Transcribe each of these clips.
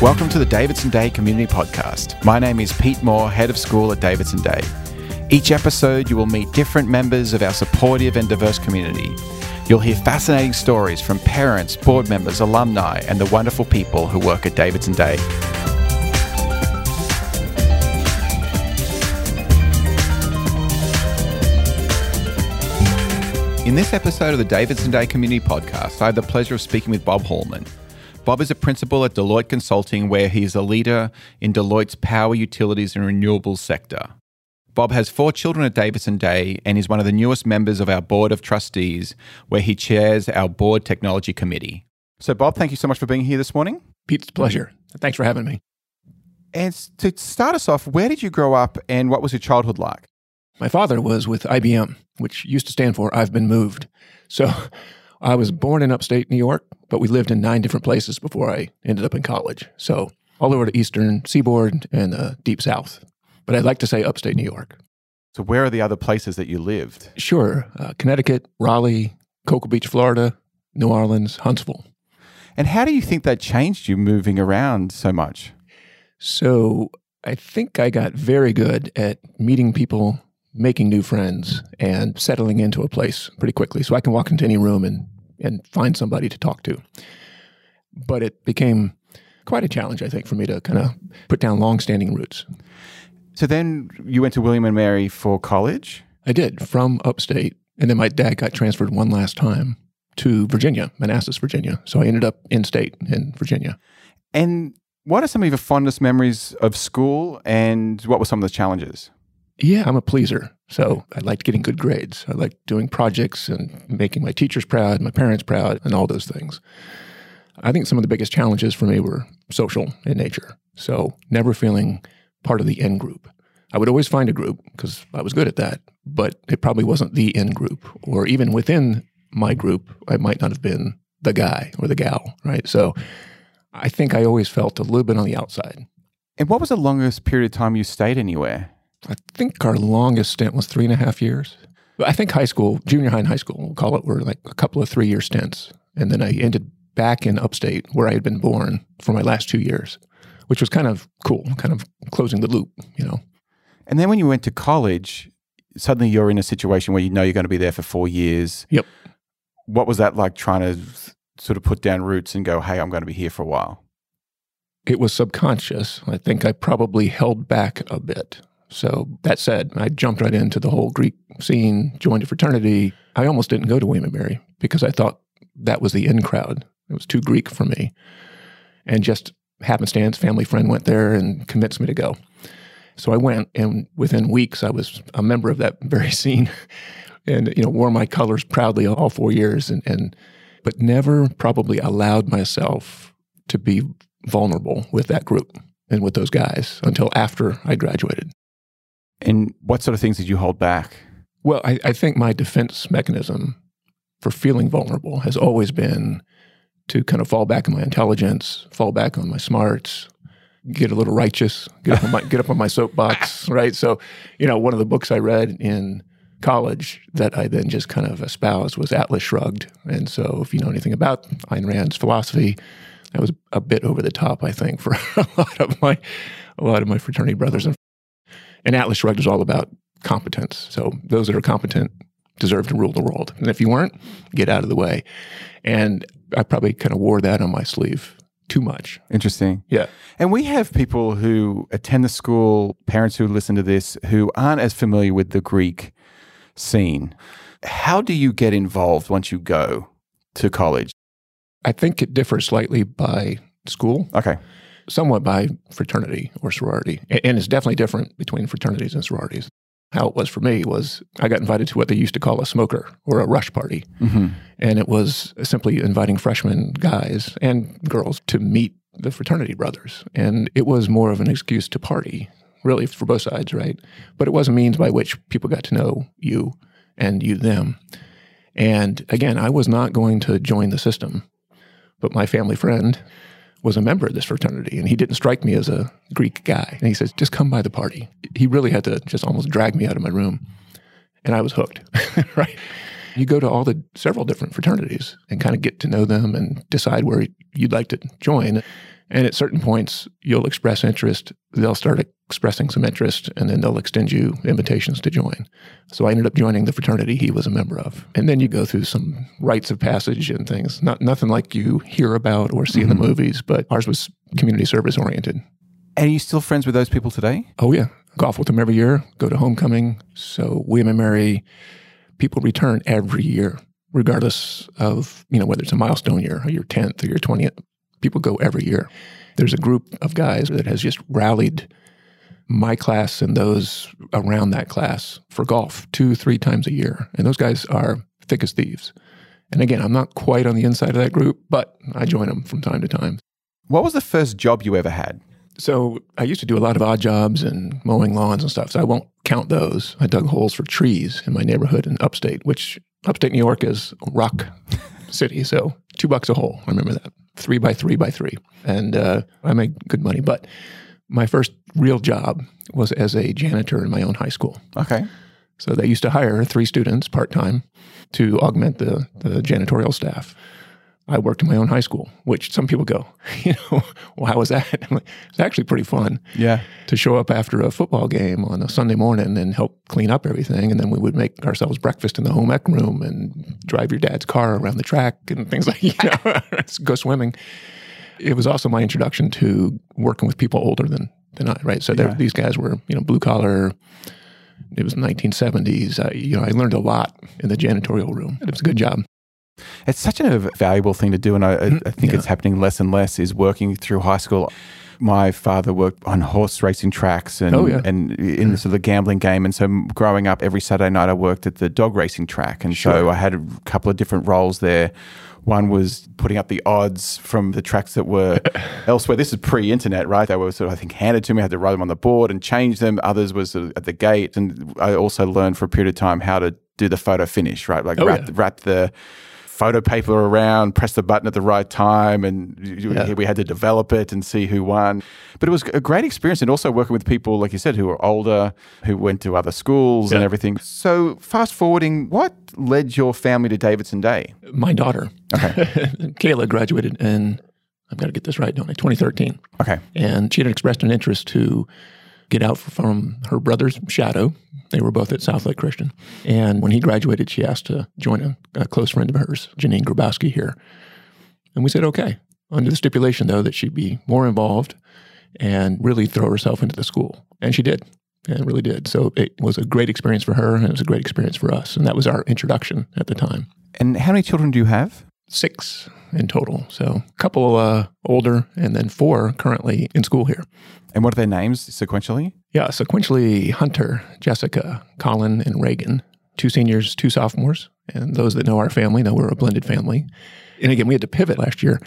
Welcome to the Davidson Day Community Podcast. My name is Pete Moore, head of school at Davidson Day. Each episode, you will meet different members of our supportive and diverse community. You'll hear fascinating stories from parents, board members, alumni, and the wonderful people who work at Davidson Day. In this episode of the Davidson Day Community Podcast, I have the pleasure of speaking with Bob Hallman. Bob is a principal at Deloitte Consulting, where he is a leader in Deloitte's power, utilities, and renewables sector. Bob has four children at Davidson Day and is one of the newest members of our board of trustees, where he chairs our board technology committee. So, Bob, thank you so much for being here this morning. Pete, it's a pleasure. Thanks for having me. And to start us off, where did you grow up and what was your childhood like? My father was with IBM, which used to stand for I've been moved. So I was born in upstate New York, but we lived in nine different places before I ended up in college. So all over the eastern seaboard and the deep south. But I'd like to say upstate New York. So where are the other places that you lived? Sure. Uh, Connecticut, Raleigh, Cocoa Beach, Florida, New Orleans, Huntsville. And how do you think that changed you moving around so much? So I think I got very good at meeting people making new friends and settling into a place pretty quickly. So I can walk into any room and, and find somebody to talk to. But it became quite a challenge, I think, for me to kind of put down long-standing roots. So then you went to William and Mary for college? I did, from upstate. And then my dad got transferred one last time to Virginia, Manassas, Virginia. So I ended up in state in Virginia. And what are some of your fondest memories of school and what were some of the challenges? Yeah, I'm a pleaser. So I liked getting good grades. I liked doing projects and making my teachers proud, my parents proud, and all those things. I think some of the biggest challenges for me were social in nature. So never feeling part of the in group. I would always find a group because I was good at that, but it probably wasn't the in group. Or even within my group, I might not have been the guy or the gal, right? So I think I always felt a little bit on the outside. And what was the longest period of time you stayed anywhere? I think our longest stint was three and a half years. I think high school, junior high and high school, we'll call it, were like a couple of three year stints. And then I ended back in upstate where I had been born for my last two years, which was kind of cool, kind of closing the loop, you know. And then when you went to college, suddenly you're in a situation where you know you're going to be there for four years. Yep. What was that like trying to sort of put down roots and go, hey, I'm going to be here for a while? It was subconscious. I think I probably held back a bit. So that said, I jumped right into the whole Greek scene, joined a fraternity. I almost didn't go to William Mary because I thought that was the in crowd. It was too Greek for me. And just happenstance, family friend went there and convinced me to go. So I went, and within weeks, I was a member of that very scene, and you know wore my colors proudly all four years, and, and but never probably allowed myself to be vulnerable with that group and with those guys until after I graduated. And what sort of things did you hold back? Well, I, I think my defense mechanism for feeling vulnerable has always been to kind of fall back on my intelligence, fall back on my smarts, get a little righteous, get up on my, get up on my soapbox, right? So, you know, one of the books I read in college that I then just kind of espoused was Atlas Shrugged. And so, if you know anything about Ayn Rand's philosophy, that was a bit over the top, I think, for a lot of my a lot of my fraternity brothers and and Atlas Shrugged is all about competence. So those that are competent deserve to rule the world. And if you weren't, get out of the way. And I probably kind of wore that on my sleeve too much. Interesting. Yeah. And we have people who attend the school, parents who listen to this, who aren't as familiar with the Greek scene. How do you get involved once you go to college? I think it differs slightly by school. Okay somewhat by fraternity or sorority. And it's definitely different between fraternities and sororities. How it was for me was I got invited to what they used to call a smoker or a rush party. Mm-hmm. And it was simply inviting freshman guys and girls to meet the fraternity brothers. And it was more of an excuse to party, really, for both sides, right? But it was a means by which people got to know you and you them. And again, I was not going to join the system, but my family friend was a member of this fraternity and he didn't strike me as a Greek guy. And he says, just come by the party. He really had to just almost drag me out of my room. And I was hooked, right? You go to all the several different fraternities and kind of get to know them and decide where you'd like to join. And at certain points, you'll express interest. They'll start expressing some interest, and then they'll extend you invitations to join. So I ended up joining the fraternity he was a member of. And then you go through some rites of passage and things. Not nothing like you hear about or see mm-hmm. in the mm-hmm. movies, but ours was community service oriented. And are you still friends with those people today? Oh yeah, golf with them every year. Go to homecoming. So William and Mary people return every year, regardless of you know whether it's a milestone year or your tenth or your twentieth people go every year. There's a group of guys that has just rallied my class and those around that class for golf two, three times a year. And those guys are thick as thieves. And again, I'm not quite on the inside of that group, but I join them from time to time. What was the first job you ever had? So I used to do a lot of odd jobs and mowing lawns and stuff. So I won't count those. I dug holes for trees in my neighborhood in upstate, which upstate New York is rock city. So two bucks a hole. I remember that three by three by three. And uh, I made good money. But my first real job was as a janitor in my own high school. Okay. So they used to hire three students part time to augment the, the janitorial staff. I worked in my own high school, which some people go, you know, well, how was that? it's actually pretty fun. Yeah. To show up after a football game on a Sunday morning and help clean up everything. And then we would make ourselves breakfast in the home ec room and drive your dad's car around the track and things like, you know, go swimming. It was also my introduction to working with people older than, than I, right? So yeah. these guys were, you know, blue collar. It was 1970s. I, you know, I learned a lot in the janitorial room. It was a good job. It's such a valuable thing to do, and I, I mm-hmm. think yeah. it's happening less and less. Is working through high school. My father worked on horse racing tracks and, oh, yeah. and in the mm. sort of the gambling game. And so growing up, every Saturday night I worked at the dog racing track. And sure. so I had a couple of different roles there. One was putting up the odds from the tracks that were elsewhere. This is pre-internet, right? They were sort of, I think, handed to me. I had to write them on the board and change them. Others was at the gate, and I also learned for a period of time how to do the photo finish, right? Like oh, wrap, yeah. wrap the photo paper around, press the button at the right time, and yeah. we had to develop it and see who won. But it was a great experience, and also working with people, like you said, who were older, who went to other schools yeah. and everything. So, fast forwarding, what led your family to Davidson Day? My daughter, okay, Kayla, graduated in I've got to get this right, don't I? 2013. Okay, and she had expressed an interest to get out from her brother's shadow. They were both at Southlake Christian. And when he graduated, she asked to join a, a close friend of hers, Janine Grabowski, here. And we said, okay, under the stipulation, though, that she'd be more involved and really throw herself into the school. And she did, and really did. So it was a great experience for her, and it was a great experience for us. And that was our introduction at the time. And how many children do you have? Six in total. So a couple uh, older, and then four currently in school here. And what are their names sequentially? Yeah, sequentially Hunter, Jessica, Colin, and Reagan. Two seniors, two sophomores. And those that know our family know we're a blended family. And again, we had to pivot last year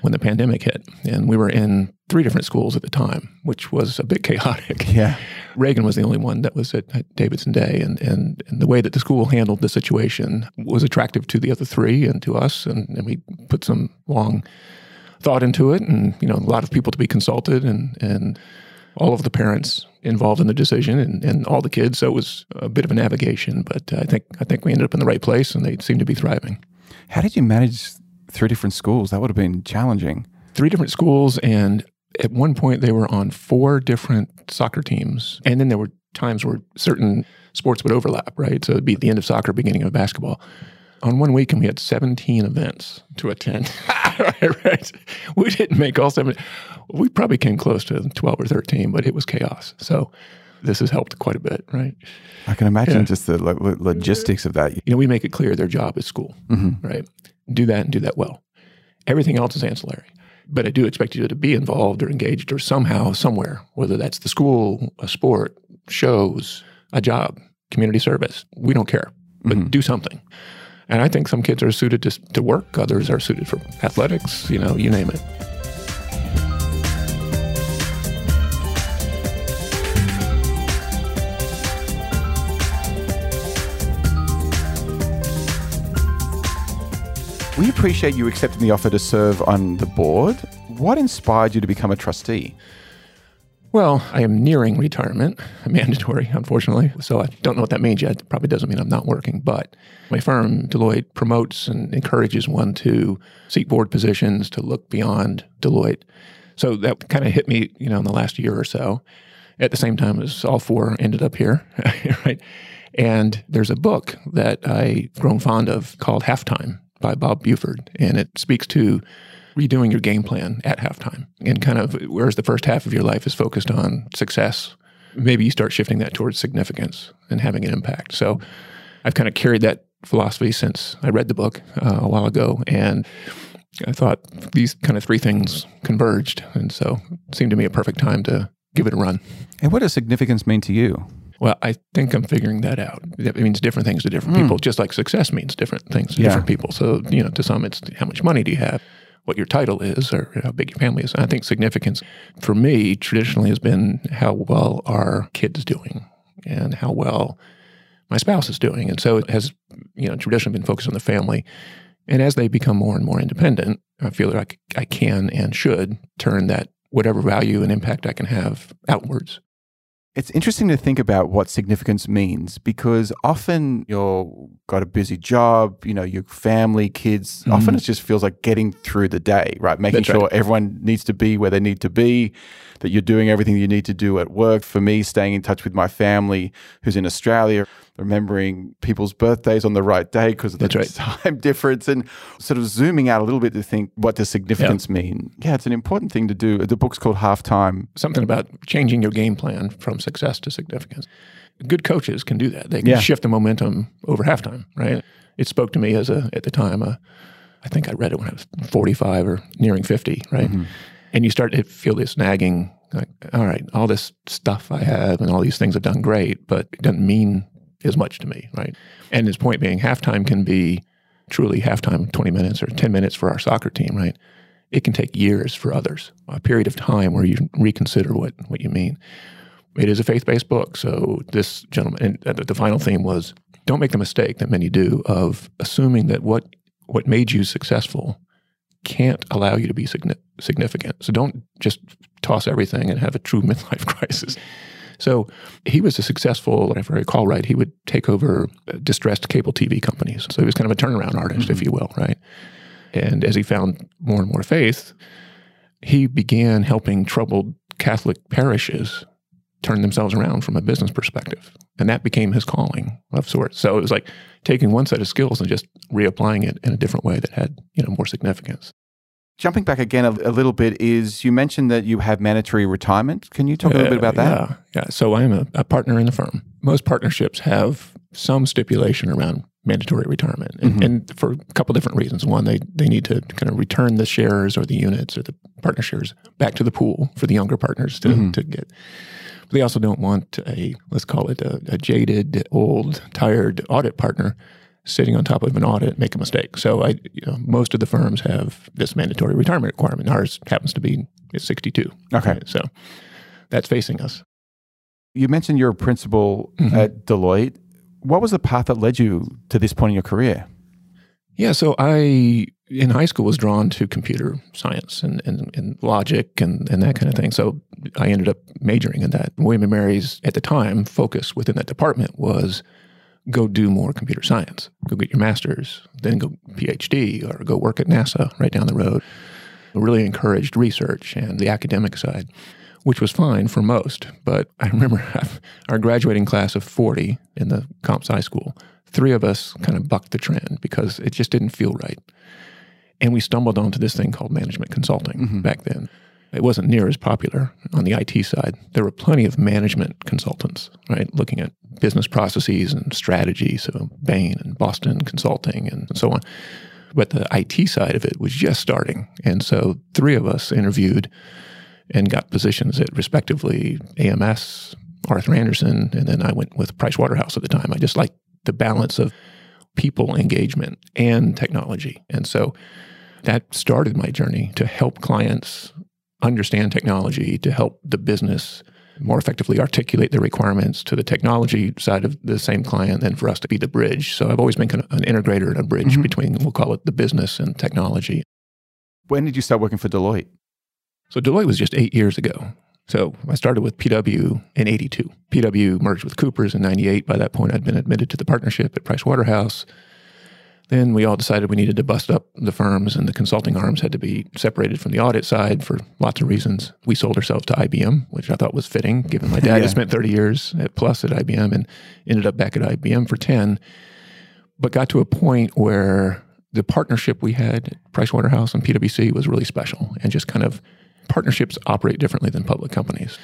when the pandemic hit. And we were in three different schools at the time, which was a bit chaotic. Yeah. Reagan was the only one that was at, at Davidson Day. And, and, and, the way that the school handled the situation was attractive to the other three and to us. And, and we put some long thought into it and, you know, a lot of people to be consulted and, and all of the parents involved in the decision and, and all the kids. So it was a bit of a navigation, but I think, I think we ended up in the right place and they seem to be thriving. How did you manage three different schools? That would have been challenging. Three different schools. And at one point they were on four different soccer teams. And then there were times where certain sports would overlap, right? So it'd be the end of soccer, beginning of basketball. On one weekend we had 17 events to attend. Right, we didn't make all seven. We probably came close to 12 or 13 but it was chaos. So this has helped quite a bit right? I can imagine yeah. just the lo- logistics of that. You know we make it clear their job is school mm-hmm. right? Do that and do that well. Everything else is ancillary but i do expect you to be involved or engaged or somehow somewhere whether that's the school a sport shows a job community service we don't care but mm-hmm. do something and I think some kids are suited to, to work, others are suited for athletics, you know, you name it. Appreciate you accepting the offer to serve on the board. What inspired you to become a trustee? Well, I am nearing retirement, mandatory, unfortunately. So I don't know what that means yet. It probably doesn't mean I'm not working. But my firm, Deloitte, promotes and encourages one to seek board positions, to look beyond Deloitte. So that kind of hit me, you know, in the last year or so. At the same time as all four ended up here, right? And there's a book that I've grown fond of called Halftime by Bob Buford, and it speaks to redoing your game plan at halftime and kind of whereas the first half of your life is focused on success, maybe you start shifting that towards significance and having an impact. So I've kind of carried that philosophy since I read the book uh, a while ago and I thought these kind of three things converged. And so it seemed to me a perfect time to give it a run. And what does significance mean to you? Well, I think I'm figuring that out. It means different things to different mm. people, just like success means different things to yeah. different people. So, you know, to some, it's how much money do you have? what your title is or how big your family is. I think significance for me traditionally has been how well are kids doing and how well my spouse is doing. And so it has, you know, traditionally been focused on the family. And as they become more and more independent, I feel like I can and should turn that whatever value and impact I can have outwards. It's interesting to think about what significance means because often you've got a busy job, you know, your family, kids. Mm-hmm. Often it just feels like getting through the day, right? Making That's sure right. everyone needs to be where they need to be, that you're doing everything you need to do at work. For me, staying in touch with my family who's in Australia, remembering people's birthdays on the right day because of the right. time difference and sort of zooming out a little bit to think what does significance yeah. mean yeah it's an important thing to do the book's called halftime something about changing your game plan from success to significance good coaches can do that they can yeah. shift the momentum over halftime right it spoke to me as a at the time uh, i think i read it when i was 45 or nearing 50 right mm-hmm. and you start to feel this nagging like all right all this stuff i have and all these things have done great but it doesn't mean as much to me, right? And his point being, halftime can be truly halftime, 20 minutes or 10 minutes for our soccer team, right? It can take years for others, a period of time where you reconsider what, what you mean. It is a faith based book. So, this gentleman, and uh, the final theme was don't make the mistake that many do of assuming that what, what made you successful can't allow you to be significant. So, don't just toss everything and have a true midlife crisis. So he was a successful, if I recall right, he would take over distressed cable TV companies. So he was kind of a turnaround artist, mm-hmm. if you will, right? And as he found more and more faith, he began helping troubled Catholic parishes turn themselves around from a business perspective. And that became his calling of sorts. So it was like taking one set of skills and just reapplying it in a different way that had, you know, more significance. Jumping back again a, a, little bit is you mentioned that you have mandatory retirement. Can you talk a little bit about that? Yeah, yeah. So I'm a, a, partner in the firm. Most partnerships have some stipulation around mandatory retirement, and, mm-hmm. and, for a couple different reasons. One, they they need to kind of return the shares or the units or the partner shares back to the pool for the younger partners to mm-hmm. to get. But they also don't want a let's call it a, a jaded, old, tired audit partner sitting on top of an audit make a mistake. So I, you know, most of the firms have this mandatory retirement requirement. Ours happens to be at 62. Okay. Right? So that's facing us. You mentioned you're a principal mm-hmm. at Deloitte. What was the path that led you to this point in your career? Yeah, so I in high school was drawn to computer science and, and, and logic and, and that kind of thing. So I ended up majoring in that. William & Mary's at the time focus within that department was go do more computer science, go get your master's, then go PhD or go work at NASA right down the road. Really encouraged research and the academic side, which was fine for most. But I remember our graduating class of 40 in the comp sci school, three of us kind of bucked the trend because it just didn't feel right. And we stumbled onto this thing called management consulting mm-hmm. back then. It wasn't near as popular on the IT side. There were plenty of management consultants, right, looking at business processes and strategy. So Bain and Boston Consulting and so on. But the IT side of it was just starting. And so three of us interviewed and got positions at respectively AMS, Arthur Andersen, and then I went with Price Waterhouse at the time. I just liked the balance of people engagement and technology. And so that started my journey to help clients understand technology, to help the business more effectively articulate the requirements to the technology side of the same client than for us to be the bridge. So I've always been kind of an integrator and a bridge mm-hmm. between, we'll call it the business and technology. When did you start working for Deloitte? So Deloitte was just eight years ago. So I started with PW in 82. PW merged with Coopers in 98. By that point, I'd been admitted to the partnership at Price Waterhouse. Then we all decided we needed to bust up the firms and the consulting arms had to be separated from the audit side for lots of reasons. We sold ourselves to IBM, which I thought was fitting given my dad Yeah. had spent 30 years at Plus at IBM and ended up back at IBM for 10, but got to a point where the partnership we had at Pricewaterhouse and PwC was really special and just kind of partnerships operate differently than public companies.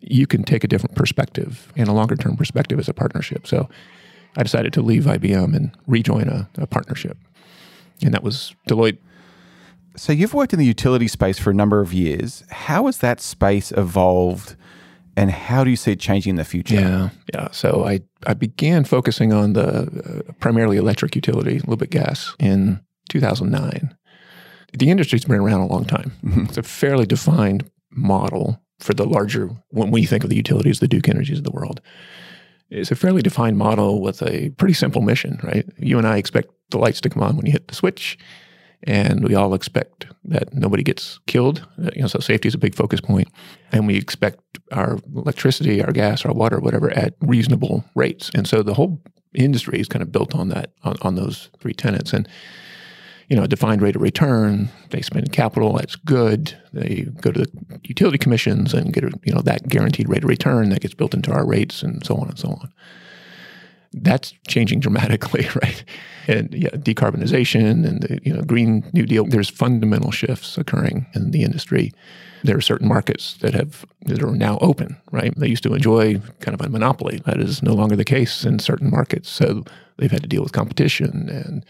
You can take a different perspective and a longer term perspective as a partnership. So I decided to leave IBM and rejoin a, a partnership. And that was Deloitte. So you've worked in the utility space for a number of years. How has that space evolved and how do you see it changing in the future? Yeah. Yeah. So I, I began focusing on the uh, primarily electric utility, a little bit gas, in 2009. The industry's been around a long time. It's a fairly defined model for the larger, when we think of the utilities, the Duke Energies of the world. It's a fairly defined model with a pretty simple mission, right? You and I expect the lights to come on when you hit the switch, and we all expect that nobody gets killed. Uh, You know, so safety is a big focus point, and we expect our electricity, our gas, our water, whatever, at reasonable rates. And so the whole industry is kind of built on that, on, on those three tenets. And you know, a defined rate of return. They spend capital. That's good. They go to the utility commissions and get a, you know that guaranteed rate of return that gets built into our rates and so on and so on. That's changing dramatically, right? And yeah, decarbonization and the you know Green New Deal. There's fundamental shifts occurring in the industry. There are certain markets that have that are now open, right? They used to enjoy kind of a monopoly. That is no longer the case in certain markets. So they've had to deal with competition and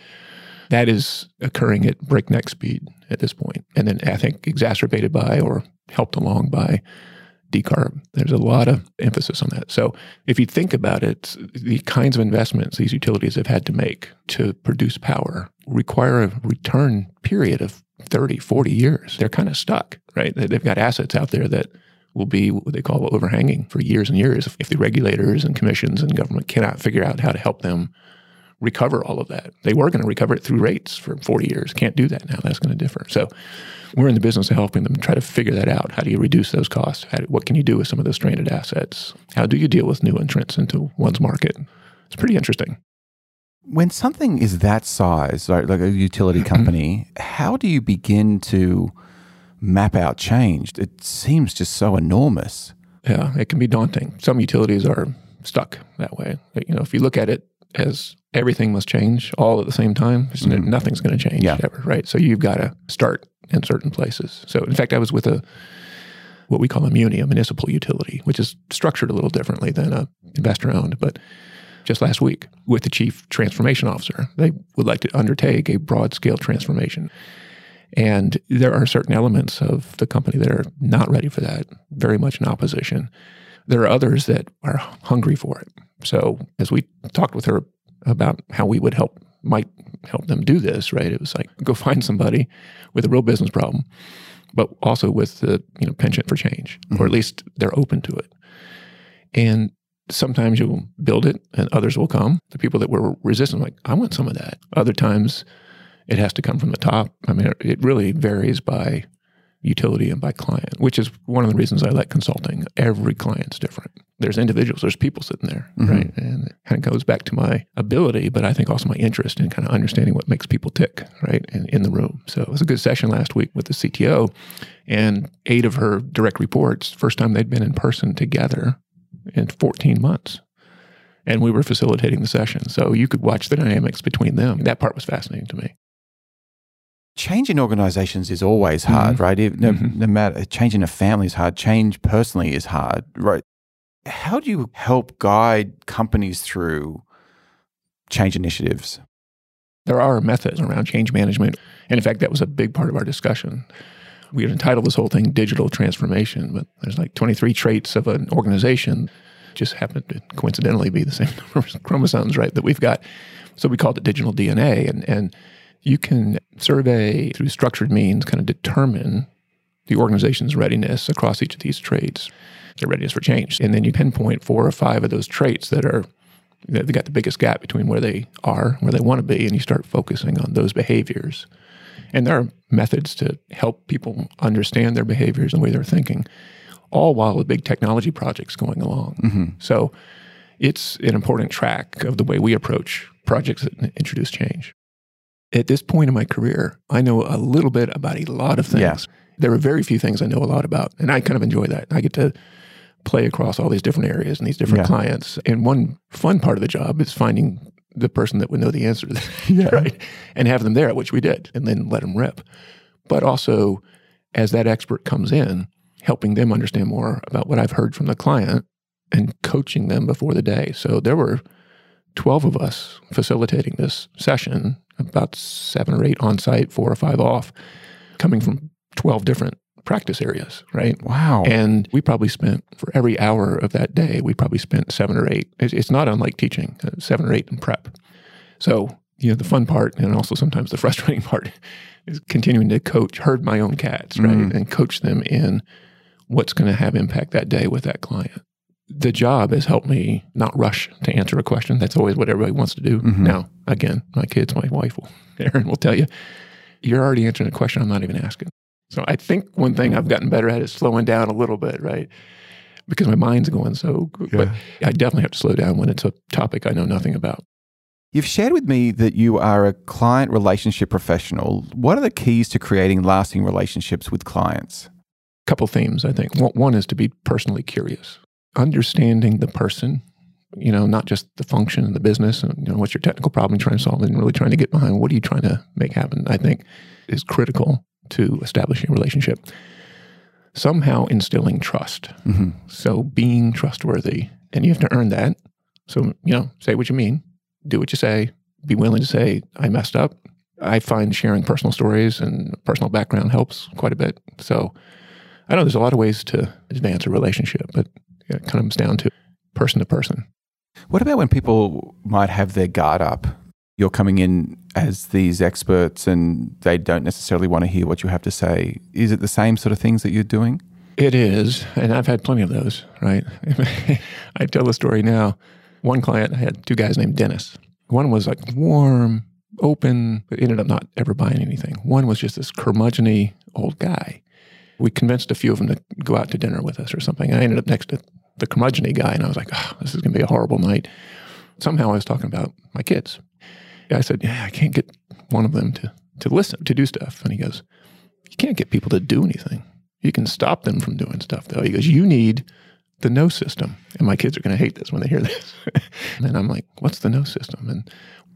that is occurring at breakneck speed at this point. And then I think exacerbated by or helped along by decarb. There's a lot of emphasis on that. So if you think about it, the kinds of investments these utilities have had to make to produce power require a return period of 30, 40 years. They're kind of stuck, right? They- They've got assets out there that will be what they call overhanging for years and years if the regulators and commissions and government cannot figure out how to help them recover all of that. They were going to recover it through rates for 40 years. Can't do that now. That's going to differ. So we're in the business of helping them try to figure that out. How do you reduce those costs? How do, what can you do with some of those stranded assets? How do you deal with new entrants into one's market? It's pretty interesting. When something is that size, like, like a utility company, how do you begin to map out change? It seems just so enormous. Yeah, it can be daunting. Some utilities are stuck that way. You know, if you look at it as everything must change all at the same time, it's- mm-hmm. nothing's going to change Yeah. ever, right? So you've got to start in certain places. So in fact, I was with a what we call a muni, a municipal utility, which is structured a little differently than a investor owned, but just last week with the chief transformation officer. They would like to undertake a broad scale transformation. And there are certain elements of the company that are not ready for that, very much in opposition. There are others that are hungry for it. So as we talked with her about how we would help might help them do this, right? It was like go find somebody with a real business problem, but also with the you know penchant for change, or mm-hmm. at least they're open to it. And sometimes you'll build it, and others will come. The people that were resistant, like I want some of that. Other times, it has to come from the top. I mean, it really varies by utility and by client, which is one of the reasons I like consulting. Every client's different. There's individuals, there's people sitting there, mm-hmm. right? And it kind of goes back to my ability, but I think also my interest in kind of understanding what makes people tick, right? In, in the room. So it was a good session last week with the CTO and eight of her direct reports, first time they'd been in person together in 14 months. And we were facilitating the session. So you could watch the dynamics between them. That part was fascinating to me. Change in organizations is always hard, right? If, no, Mhm. no matter change in a family is hard. Change personally is hard, right? How do you help guide companies through change initiatives? There are methods around change management. And in fact, that was a big part of our discussion. We had entitled this whole thing digital transformation, but there's like 23 traits of an organization. Just happen to coincidentally be the same number of chromosomes, right, that we've got. So we called it digital DNA. And, and you can survey through structured means, kind of determine the organization's readiness across each of these traits, their readiness for change. And then you pinpoint four or five of those traits that are they've got the biggest gap between where they are, where they want to be, and you start focusing on those behaviors. And there are methods to help people understand their behaviors and the way they're thinking. all while the big technology project's going along. Mm-hmm. So it's an important track of the way we approach projects that introduce change. At this point in my career, I know a little bit about a lot of things. Yeah. There are very few things I know a lot about, and I kind of enjoy that. I get to play across all these different areas and these different Yeah. clients. And one fun part of the job is finding the person that would know the answer to that, right? And have them there, which we did, and then let them rip. But also, as that expert comes in, helping them understand more about what I've heard from the client and coaching them before the day. So there were 12 of us facilitating this session, about seven or eight on site, four or five off, coming from 12 different practice areas, right? Wow. And we probably spent, for every hour of that day, we probably spent seven or eight. It's, it's not unlike teaching, uh, seven or eight in prep. So, you know, the fun part and also sometimes the frustrating part is continuing to coach, herd my own cats, right? And coach them in what's going to have impact that day with that client. The job has helped me not rush to answer a question. That's always what everybody wants to do. Mm-hmm. Now, again, my kids, my wife will, Erin will tell you, you're already answering a question I'm not even asking. So I think one thing I've gotten better at is slowing down a little bit, right? Because my mind's going so, but I definitely have to slow down when it's a topic I know nothing about. You've shared with me that you are a client relationship professional. What are the keys to creating lasting relationships with clients? A couple themes i think one is to be personally curious understanding the person you know not just the function and the business and you know what's your technical problem you're trying to solve and really trying to get behind what are you trying to make happen i think is critical to establishing a relationship. Somehow instilling trust. Mm-hmm. So being trustworthy. And you have to earn that. So you know say what you mean. Do what you say. Be willing to say i messed up. I find sharing personal stories and personal background helps quite a bit. So I know there's a lot of ways to advance a relationship, but it comes down to person to person. What about when people might have their guard up? You're coming in as these experts and they don't necessarily want to hear what you have to say. Is it the same sort of things that you're doing? It is, and I've had plenty of those, right? I tell the story now. One client, I had two guys named Dennis. One was like warm, open, but ended up not ever buying anything. One was just this curmudgeony old guy. We convinced a few of them to go out to dinner with us or something. I ended up next to the curmudgeony guy, and I was like, oh, this is going to be a horrible night. Somehow I was talking about my kids. I said, yeah, I can't get one of them to, to listen, to do stuff. And he goes, you can't get people to do anything. You can stop them from doing stuff, though. He goes, you need the no system. And my kids are going to hate this when they hear this. and I'm like, what's the no system? And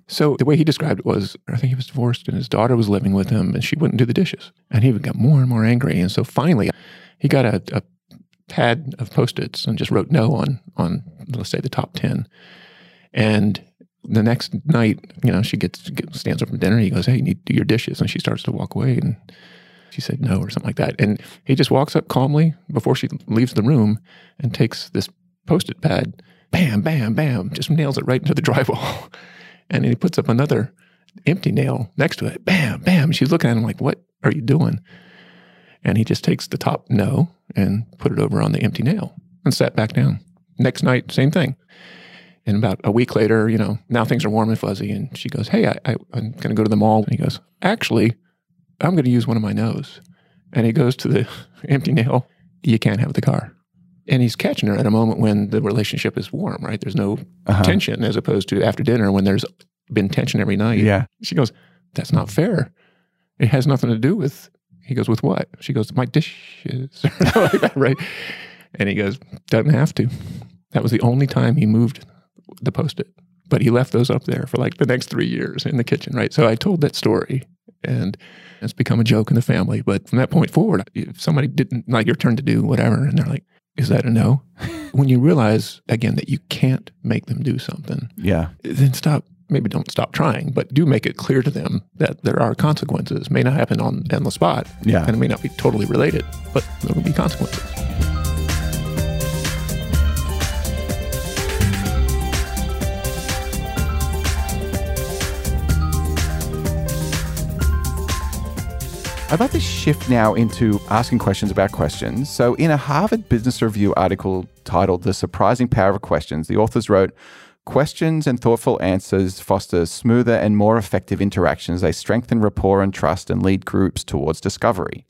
so the way he described it was, I think he was divorced and his daughter was living with him and she wouldn't do the dishes. And he even got more and more angry. And so finally, he got a, a pad of post-its and just wrote no on, on let's say the top 10. And the next night, you know, she gets, gets stands up from dinner. and He goes, "Hey, you need to do your dishes," and she starts to walk away, and she said no or something like that. And he just walks up calmly before she leaves the room and takes this post-it pad, bam, bam, bam, just nails it right into the drywall, and then he puts up another empty nail next to it, bam, bam. She's looking at him like, "What are you doing?" And he just takes the top no and put it over on the empty nail and sat back down. Next night, same thing. And about a week later, you know, now things are warm and fuzzy. And she goes, Hey, I, I, I'm going to go to the mall. And he goes, Actually, I'm going to use one of my noes. And he goes to the empty nail. You can't have the car. And he's catching her at a moment when the relationship is warm, right? There's no uh-huh. tension as opposed to after dinner when there's been tension every night. Yeah. She goes, That's not fair. It has nothing to do with, he goes, With what? She goes, My dishes. right. And he goes, Doesn't have to. That was the only time he moved the post it. But he left those up there for like the next three years in the kitchen, right? So I told that story and it's become a joke in the family. But from that point forward, if somebody didn't like your turn to do whatever, and they're like, is that a no? when you realize again that you can't make them do something, Yeah. then stop. Maybe don't stop trying, but do make it clear to them that there are consequences. May not happen on, on the spot, Yeah. and it may not be totally related, but there will be consequences. I'd like to shift now into asking questions about questions. So, in a Harvard Business Review article titled The Surprising Power of Questions, the authors wrote Questions and thoughtful answers foster smoother and more effective interactions. They strengthen rapport and trust and lead groups towards discovery.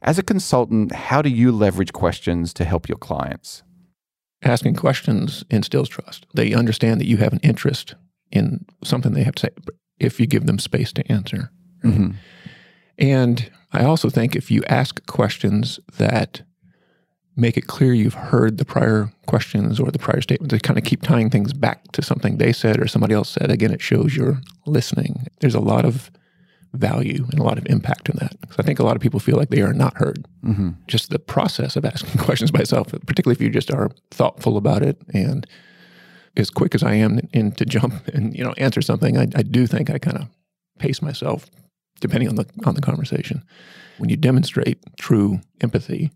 As a consultant, how do you leverage questions to help your clients? Asking questions instills trust. They understand that you have an interest in something they have to say if you give them space to answer. Mm-hmm. And I also think if you ask questions that make it clear you've heard the prior questions or the prior statements, they kind of keep tying things back to something they said or somebody else said. Again, it shows you're listening. There's a lot of value and a lot of impact in that. Because I think a lot of people feel like they are not heard. Mm-hmm. Just the process of asking questions by itself, particularly if you just are thoughtful about it and as quick as I am in to jump and you know answer something, I, I do think I kind of pace myself depending on the on the conversation. When you demonstrate true empathy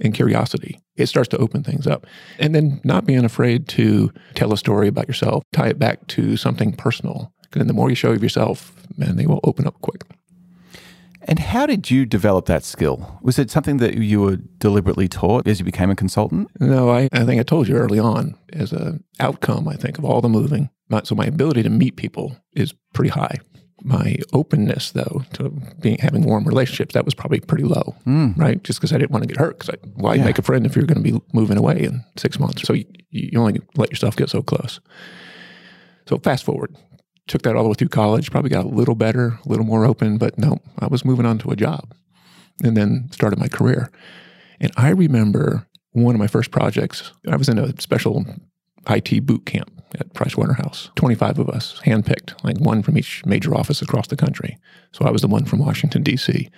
and curiosity, it starts to open things up. And then not being afraid to tell a story about yourself, tie it back to something personal. And the more you show of yourself, man, they will open up quick. And how did you develop that skill? Was it something that you were deliberately taught as you became a consultant? No, I, I think I told you early on as an outcome, I think, of all the moving. So my ability to meet people is pretty high. My openness, though, to being having warm relationships, that was probably pretty low, Mm. right? Just because I didn't want to get hurt. Because why Yeah. make a friend if you're going to be moving away in six months? So you, you only let yourself get so close. So fast forward, took that all the way through college. Probably got a little better, a little more open, but no, I was moving on to a job, and then started my career. And I remember one of my first projects. I was in a special IT boot camp at Price Waterhouse. Twenty-five of us, handpicked, like one from each major office across the country. So I was the one from Washington D.C.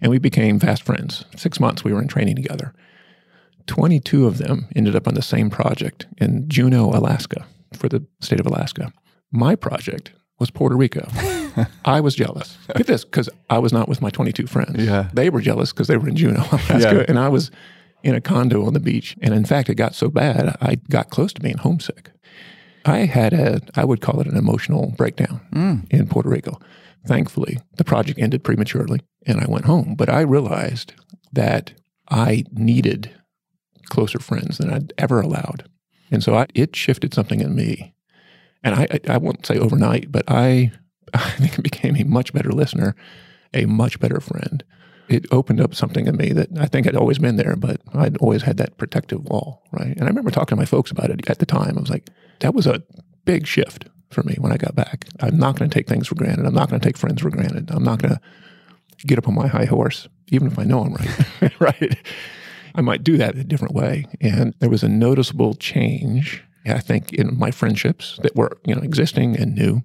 And we became fast friends. Six months we were in training together. 22 of them ended up on the same project in Juneau, Alaska, for the state of Alaska. My project was Puerto Rico. I was jealous. Get this, because I was not with my 22 friends. Yeah. They were jealous because they were in Juneau, Alaska, Yeah. and I was in a condo on the beach. And in fact, it got so bad, I got close to being homesick. I had a, I would call it an emotional breakdown mm. in Puerto Rico. Thankfully, the project ended prematurely and I went home. But I realized that I needed closer friends than I'd ever allowed. And so I, it shifted something in me. And I, I, I won't say overnight, but I, I think I became a much better listener, a much better friend. It opened up something in me that I think had always been there, but I'd always had that protective wall, right? And I remember talking to my folks about it at the time. I was like, that was a big shift for me when I got back. I'm not going to take things for granted. I'm not going to take friends for granted. I'm not going to get up on my high horse, even if I know I'm right. right? I might do that a different way. And there was a noticeable change, I think, in my friendships that were, you know, existing and new.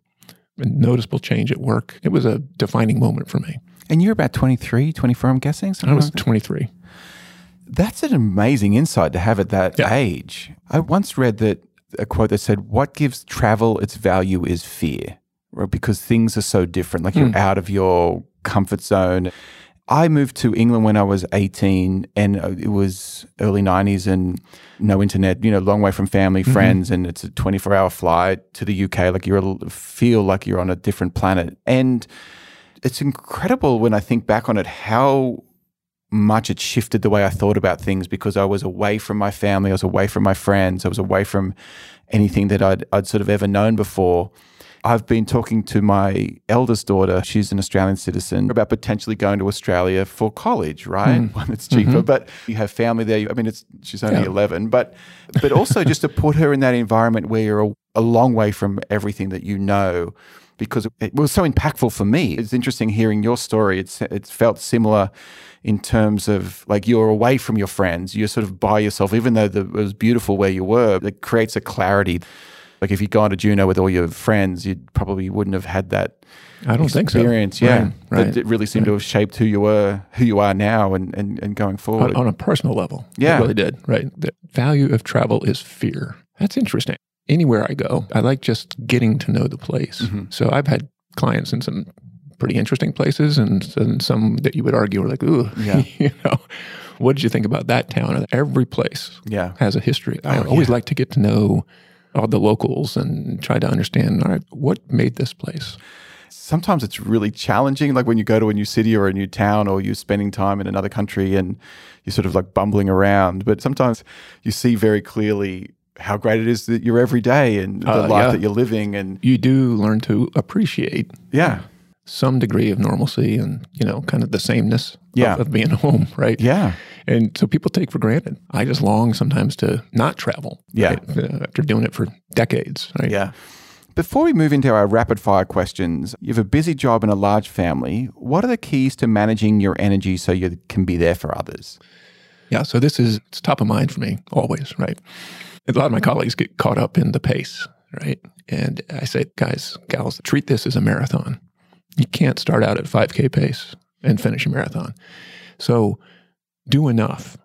A noticeable change at work. It was a defining moment for me. And you're about 23, 24, I'm guessing? I was like 23. That's an amazing insight to have at that Yeah. age. I once read that a quote that said, "What gives travel its value is fear, right? because things are so different. Like you're out of your comfort zone." I moved to England when I was 18, and uh, it was early 90s, and no internet. You know, long way from family, friends, and it's a 24-hour flight to the UK. Like you feel like you're on a different planet, and it's incredible when I think back on it how much it shifted the way I thought about things because I was away from my family, I was away from my friends, I was away from anything that I'd, I'd sort of ever known before. I've been talking to my eldest daughter, she's an Australian citizen, about potentially going to Australia for college, right? Mm. One that's cheaper, mm-hmm. but you have family there. I mean, it's she's only Yeah. 11, but but also just to put her in that environment where you're a, a long way from everything that you know because it was so impactful for me. It's interesting hearing your story. It's it's felt similar in terms of like you're away from your friends, you're sort of by yourself, even though the, it was beautiful where you were. It creates a clarity. Like if you'd gone to Juneau with all your friends, you probably wouldn't have had that I don't think so. experience. Yeah, Right, right. It really seemed to have shaped who you were, who you are now, and and, and going forward. on, on a personal level. Yeah. It really did. Right. The value of travel is fear. That's interesting. Anywhere I go, I like just getting to know the place. Mm-hmm. So I've had clients in some pretty interesting places and, and some that you would argue are like, ooh, Yeah. you know, what did you think about that town? Every place yeah, has a history. I Oh, always yeah. like to get to know all the locals and try to understand, all right, what made this place? sometimes it's really challenging like when you go to a new city or a new town or you're spending time in another country and you're sort of like bumbling around but sometimes you see very clearly how great it is that you're every day and the Uh, life yeah. that you're living and You do learn to appreciate yeah some degree of normalcy and you know kind of the sameness Yeah. of, of being home, right? Yeah. And so people take for granted. I just long sometimes to not travel. Yeah. right? Uh, after doing it for decades, right? Yeah. Before we move into our rapid fire questions, you have a busy job and a large family. What are the keys to managing your energy so you can be there for others? Yeah. So this is it's top of mind for me always, right? A lot of my colleagues get caught up in the pace, right? And I say, guys, gals, treat this as a marathon. You can't start out at 5K pace and finish a marathon. So do enough,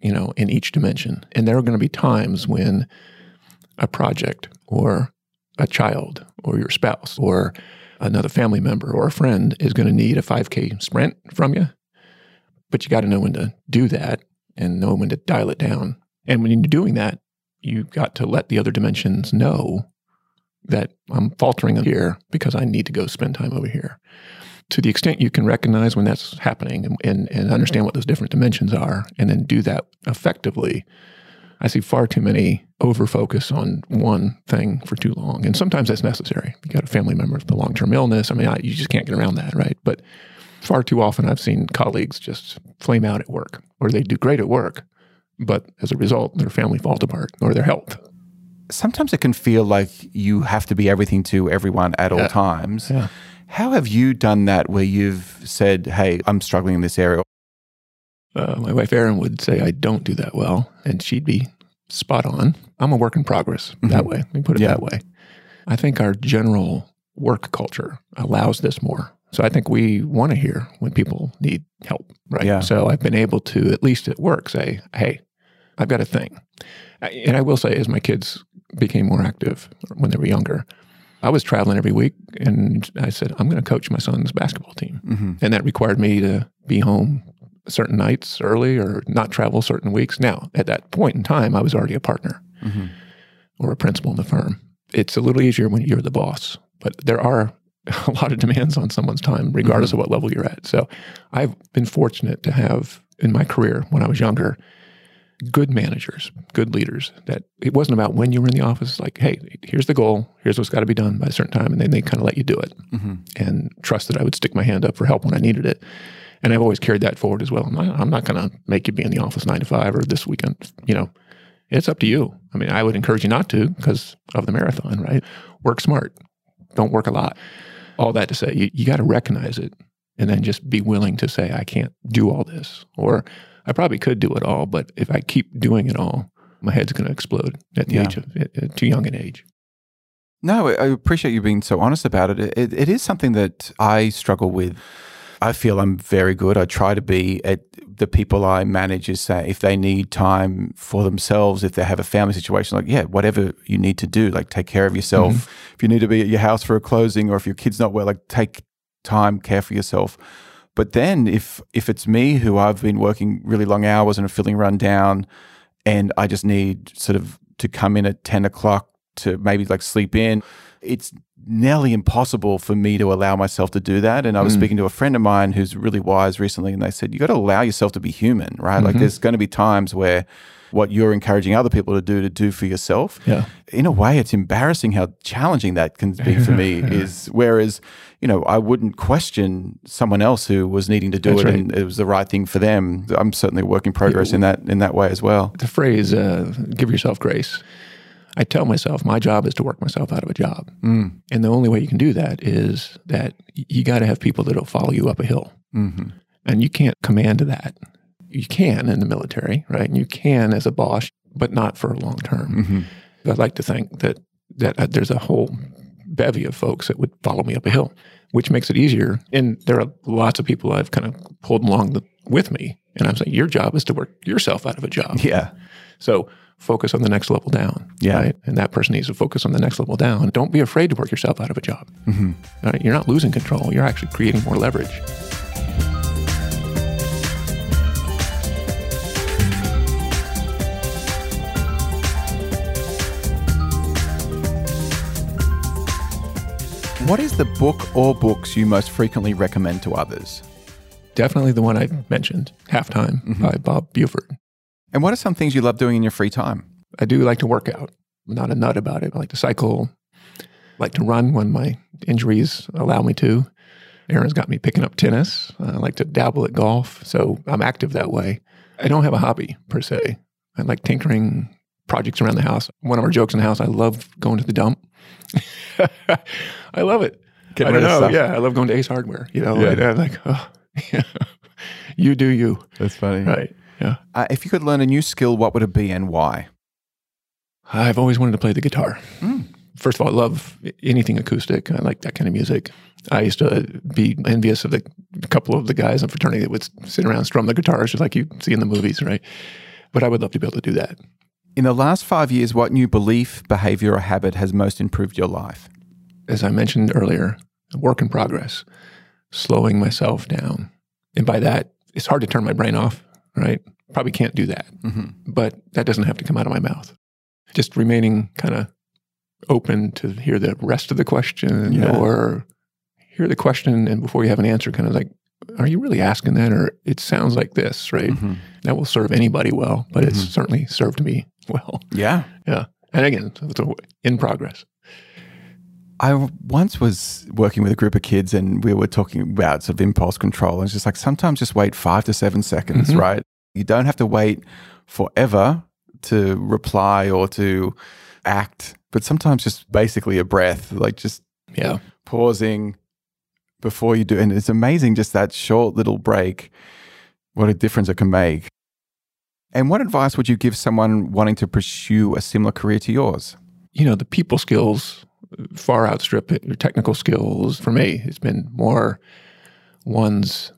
you know, in each dimension. And there are going to be times when a project or a child or your spouse or another family member or a friend is going to need a 5K sprint from you. But you got to know when to do that and know when to dial it down. And when you're doing that, you got to let the other dimensions know that I'm faltering here because I need to go spend time over here. To the extent you can recognize when that's happening and, and, and understand what those different dimensions are, and then do that effectively, I see far too many over focus on one thing for too long. And sometimes that's necessary. You got a family member with a long term illness. I mean, I, you just can't get around that, right? But far too often I've seen colleagues just flame out at work, or they do great at work, but as a result, their family falls apart or their health. Sometimes it can feel like you have to be everything to everyone at all Yeah. times. Yeah. How have you done that where you've said, hey, I'm struggling in this area? Uh, my wife Erin would say I don't do that well, and she'd be spot on. I'm a work in progress that way. Let me put it Yeah. that way. I think our general work culture allows this more. So I think we want to hear when people need help, right? Yeah. So I've been able to, at least at work, say, hey, I've got a thing. And I will say, as my kids became more active when they were younger, I was traveling every week and I said, I'm going to coach my son's basketball team. Mm-hmm. And that required me to be home certain nights early or not travel certain weeks. Now, at that point in time, I was already a partner Mm-hmm. or a principal in the firm. It's a little easier when you're the boss, but there are a lot of demands on someone's time, regardless of what level you're at. So I've been fortunate to have in my career when I was younger, good managers, good leaders that it wasn't about when you were in the office, like, hey, here's the goal, here's what's got to be done by a certain time. And then they kind of let you do it Mm-hmm. and trust that I would stick my hand up for help when I needed it. And I've always carried that forward as well. I'm not, I'm not going to make you be in the office nine to five or this weekend. You know, it's up to you. I mean, I would encourage you not to because of the marathon, right? Work smart, don't work a lot. All that to say, you, you got to recognize it and then just be willing to say, I can't do all this, or I probably could do it all, but if I keep doing it all, my head's going to explode at the Yeah. age of at, at too young an age. No, I appreciate you being so honest about it. it. It is something that I struggle with. I feel I'm very good. I try to be at the people I manage is say if they need time for themselves, if they have a family situation, like yeah, whatever you need to do, like take care of yourself. Mm-hmm. If you need to be at your house for a closing, or if your kid's not well, like take time, care for yourself. But then if if it's me who I've been working really long hours and are feeling run down, and I just need sort of to come in at ten o'clock to maybe like sleep in, it's nearly impossible for me to allow myself to do that. And I was mm. speaking to a friend of mine who's really wise recently, and they said, you got to allow yourself to be human, right? Like mm-hmm. there's going to be times where what you're encouraging other people to do to do for yourself. Yeah. In a way, it's embarrassing how challenging that can be for me. Is whereas, you know, I wouldn't question someone else who was needing to do That's it right. and it was the right thing for them. I'm certainly a work in progress in that in that way as well. the phrase uh, give yourself grace i tell myself my job is to work myself out of a job Mm. and the only way you can do that is that you got to have people that'll follow you up a hill hmm and you can't command that you can in the military right and you can as a boss but not for a long term hmm i'd like to think that that uh, there's a whole bevy of folks that would follow me up a hill which makes it easier and there are lots of people i've kind of pulled along the, with me and i'm saying your job is to work yourself out of a job Yeah. so focus on the next level down. Yeah. Right? And that person needs to focus on the next level down. Don't be afraid to work yourself out of a job. Mm-hmm. Right? You're not losing control. You're actually creating more leverage. What is the book or books you most frequently recommend to others? Definitely the one I mentioned, Halftime Mm-hmm. by Bob Buford. And what are some things you love doing in your free time? I do like to work out. I'm not a nut about it. I like to cycle, I like to run when my injuries allow me to. Erin's got me picking up tennis. I like to dabble at golf, so I'm active that way. I don't have a hobby per se. I like tinkering projects around the house. One of our jokes in the house, I love going to the dump. I love it. Get I don't know. stuff. Yeah, I love going to Ace Hardware. You know, Yeah. and I'm like, oh, yeah. you do you. That's funny. Right. Yeah. Uh, if you could learn a new skill, what would it be and why? I've always wanted to play the guitar. Hmm. First of all, I love anything acoustic. I like that kind of music. I used to be envious of the couple of the guys in fraternity that would sit around and strum the guitars just like you see in the movies, right? But I would love to be able to do that. In the last five years, what new belief, behavior, or habit has most improved your life? As I mentioned earlier, work in progress, slowing myself down. And by that, it's hard to turn my brain off, right? Probably can't do that. Mm-hmm. but that doesn't have to come out of my mouth. Just remaining kind of open to hear the rest of the question Yeah. or hear the question and before you have an answer, kind of like, are you really asking that? Or it sounds like this, right? Mm-hmm. That will serve anybody well, but it's Mhm. certainly served me well. Yeah. Yeah. And again, it's in progress. I once was working with a group of kids and we were talking about sort of impulse control. And it's just like sometimes just wait five to seven seconds, Mhm. right? You don't have to wait forever to reply or to act, but sometimes just basically a breath, like just Yeah. pausing before you do. And it's amazing just that short little break, what a difference it can make. And what advice would you give someone wanting to pursue a similar career to yours? You know, the people skills far outstrip your technical skills. For me, it's been more one's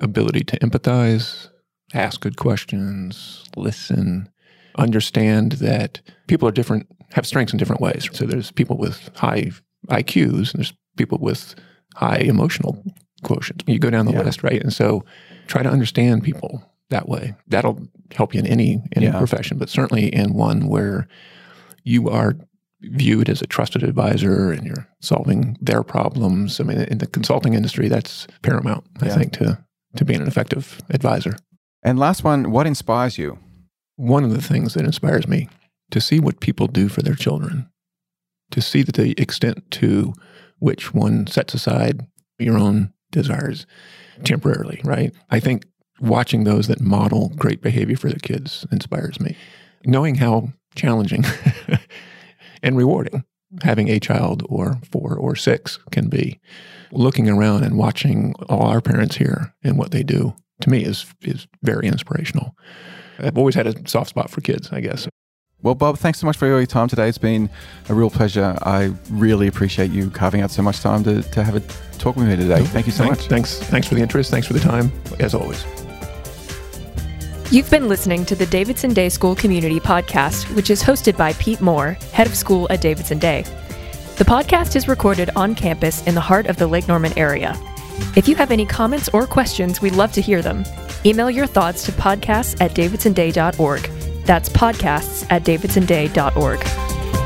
ability to empathize, ask good questions, listen, understand that people are different, have strengths in different ways. So there's people with high IQs, and there's people with high emotional quotients. You go down the Yeah. list, right? And so try to understand people that way. That'll help you in any any Yeah. profession, but certainly in one where you are viewed as a trusted advisor and you're solving their problems. I mean, in the consulting industry, that's paramount, I Yeah. think, to to being an effective advisor. And last one, what inspires you? One of the things that inspires me to see what people do for their children, to see that the extent to which one sets aside your own desires temporarily, right? I think watching those that model great behavior for their kids inspires me. Knowing how challenging and rewarding having a child or four or six can be. Looking around and watching all our parents here and what they do to me is is very inspirational. I've always had a soft spot for kids, I guess. Well, Bob, thanks so much for your time today. It's been a real pleasure. I really appreciate you carving out so much time to, to have a talk with me today. Thank you so thanks, much. Thanks, thanks for the interest. Thanks for the time, as always. You've been listening to the Davidson Day School Community Podcast, which is hosted by Pete Moore, head of school at Davidson Day. The podcast is recorded on campus in the heart of the Lake Norman area. If you have any comments or questions, we'd love to hear them. Email your thoughts to podcasts at davidsonday.org. That's podcasts at davidsonday.org.